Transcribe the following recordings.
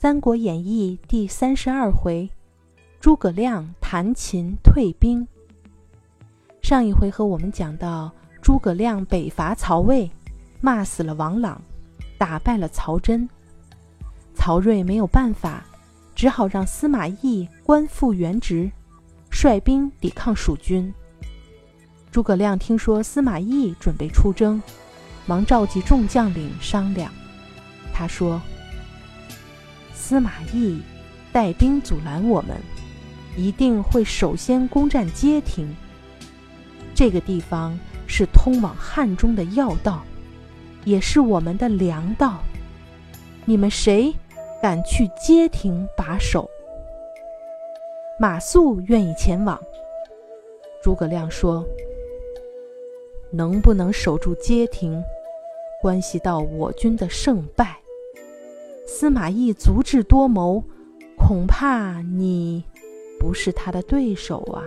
三国演义》第三十二回，诸葛亮弹琴退兵。上一回合我们讲到，诸葛亮北伐曹魏，骂死了王朗，打败了曹真。曹睿没有办法，只好让司马懿官复原职，率兵抵抗蜀军。诸葛亮听说司马懿准备出征，忙召集众将领商量。他说。司马懿带兵阻拦我们，一定会首先攻占街亭。这个地方是通往汉中的要道，也是我们的粮道。你们谁敢去街亭把守？马谡愿意前往。诸葛亮说：“能不能守住街亭，关系到我军的胜败。”司马懿足智多谋，恐怕你不是他的对手啊。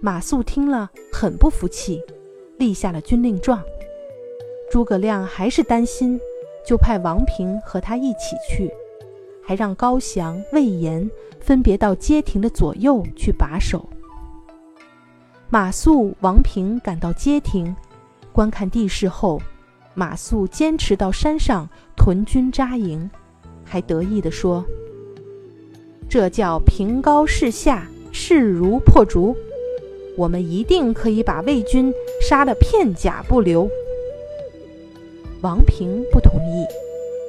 马谡听了很不服气，立下了军令状。诸葛亮还是担心，就派王平和他一起去，还让高翔、魏延分别到街亭的左右去把守。马谡、王平赶到街亭，观看地势后。马谡坚持到山上屯军扎营，还得意地说：“这叫凭高势下，势如破竹。我们一定可以把魏军杀得片甲不留。”王平不同意，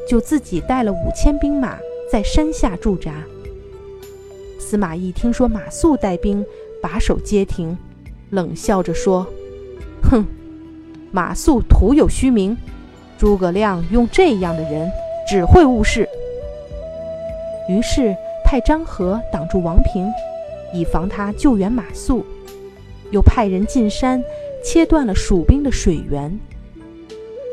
就自己带了五千兵马在山下驻扎。司马懿听说马谡带兵把守街亭，冷笑着说：“哼。”马谡徒有虚名，诸葛亮用这样的人只会误事。于是派张合挡住王平，以防他救援马谡；又派人进山切断了蜀兵的水源。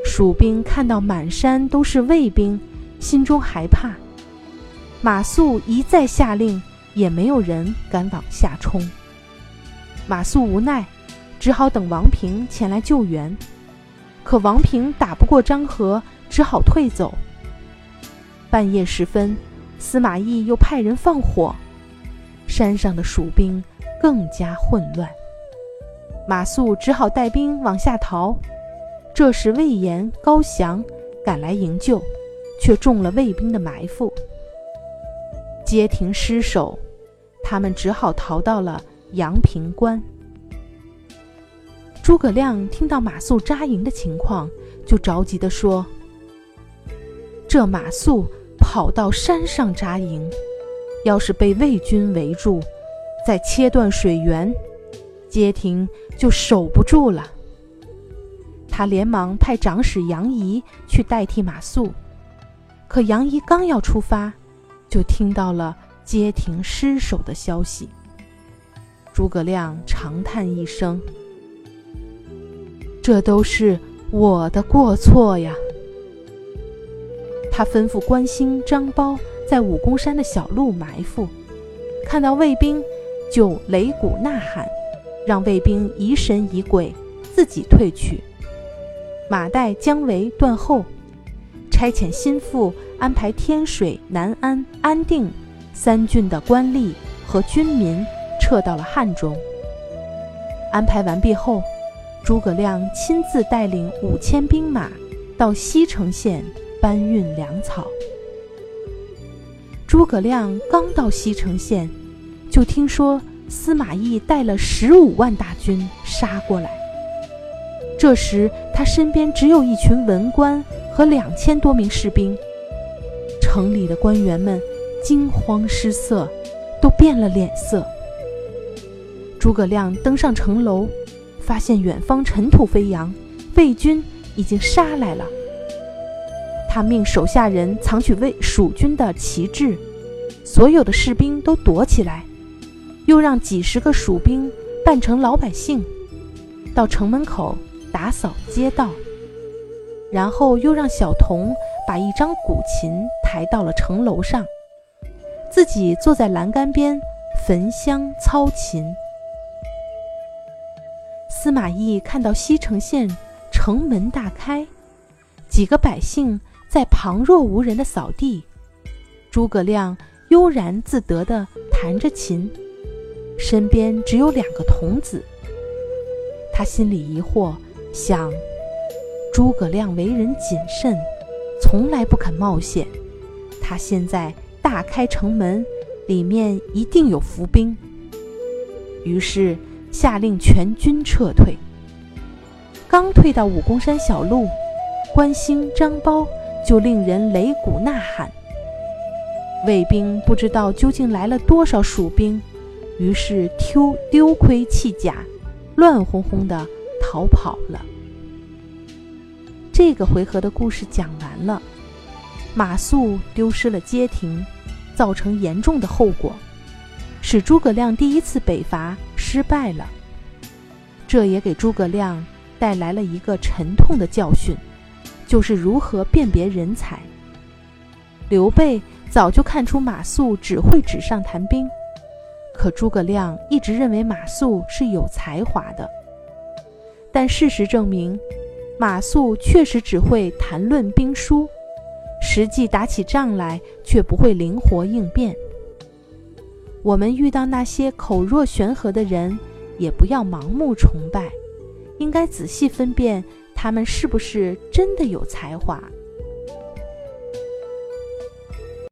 蜀兵看到满山都是魏兵，心中害怕。马谡一再下令，也没有人敢往下冲。马谡无奈。只好等王平前来救援，可王平打不过张合，只好退走。半夜时分，司马懿又派人放火，山上的蜀兵更加混乱。马谡只好带兵往下逃。这时魏延、高翔赶来营救，却中了魏兵的埋伏，街亭失守，他们只好逃到了阳平关。诸葛亮听到马谡扎营的情况，就着急地说：“这马谡跑到山上扎营，要是被魏军围住，再切断水源，街亭就守不住了。”他连忙派长史杨仪去代替马谡，可杨仪刚要出发，就听到了街亭失守的消息。诸葛亮长叹一声。这都是我的过错呀！他吩咐关兴、张苞在武功山的小路埋伏，看到魏兵就擂鼓呐喊，让魏兵疑神疑鬼，自己退去。马岱、姜维断后，差遣心腹安排天水、南安、安定三郡的官吏和军民撤到了汉中。安排完毕后。诸葛亮亲自带领五千兵马到西城县搬运粮草。诸葛亮刚到西城县，就听说司马懿带了十五万大军杀过来。这时他身边只有一群文官和两千多名士兵，城里的官员们惊慌失色，都变了脸色。诸葛亮登上城楼。发现远方尘土飞扬，魏军已经杀来了。他命手下人藏取魏蜀军的旗帜，所有的士兵都躲起来，又让几十个蜀兵扮成老百姓，到城门口打扫街道，然后又让小童把一张古琴抬到了城楼上，自己坐在栏杆边焚香操琴。司马懿看到西城县城门大开，几个百姓在旁若无人的扫地，诸葛亮悠然自得地弹着琴，身边只有两个童子。他心里疑惑，想：诸葛亮为人谨慎，从来不肯冒险。他现在大开城门，里面一定有伏兵。于是下令全军撤退。刚退到武功山小路，关兴、张苞就令人擂鼓呐喊。卫兵不知道究竟来了多少蜀兵，于是丢丢盔弃甲，乱哄哄的逃跑了。这个回合的故事讲完了，马谡丢失了街亭，造成严重的后果，使诸葛亮第一次北伐失败了。这也给诸葛亮。带来了一个沉痛的教训，就是如何辨别人才。刘备早就看出马谡只会纸上谈兵，可诸葛亮一直认为马谡是有才华的。但事实证明，马谡确实只会谈论兵书，实际打起仗来却不会灵活应变。我们遇到那些口若悬河的人，也不要盲目崇拜。应该仔细分辨他们是不是真的有才华。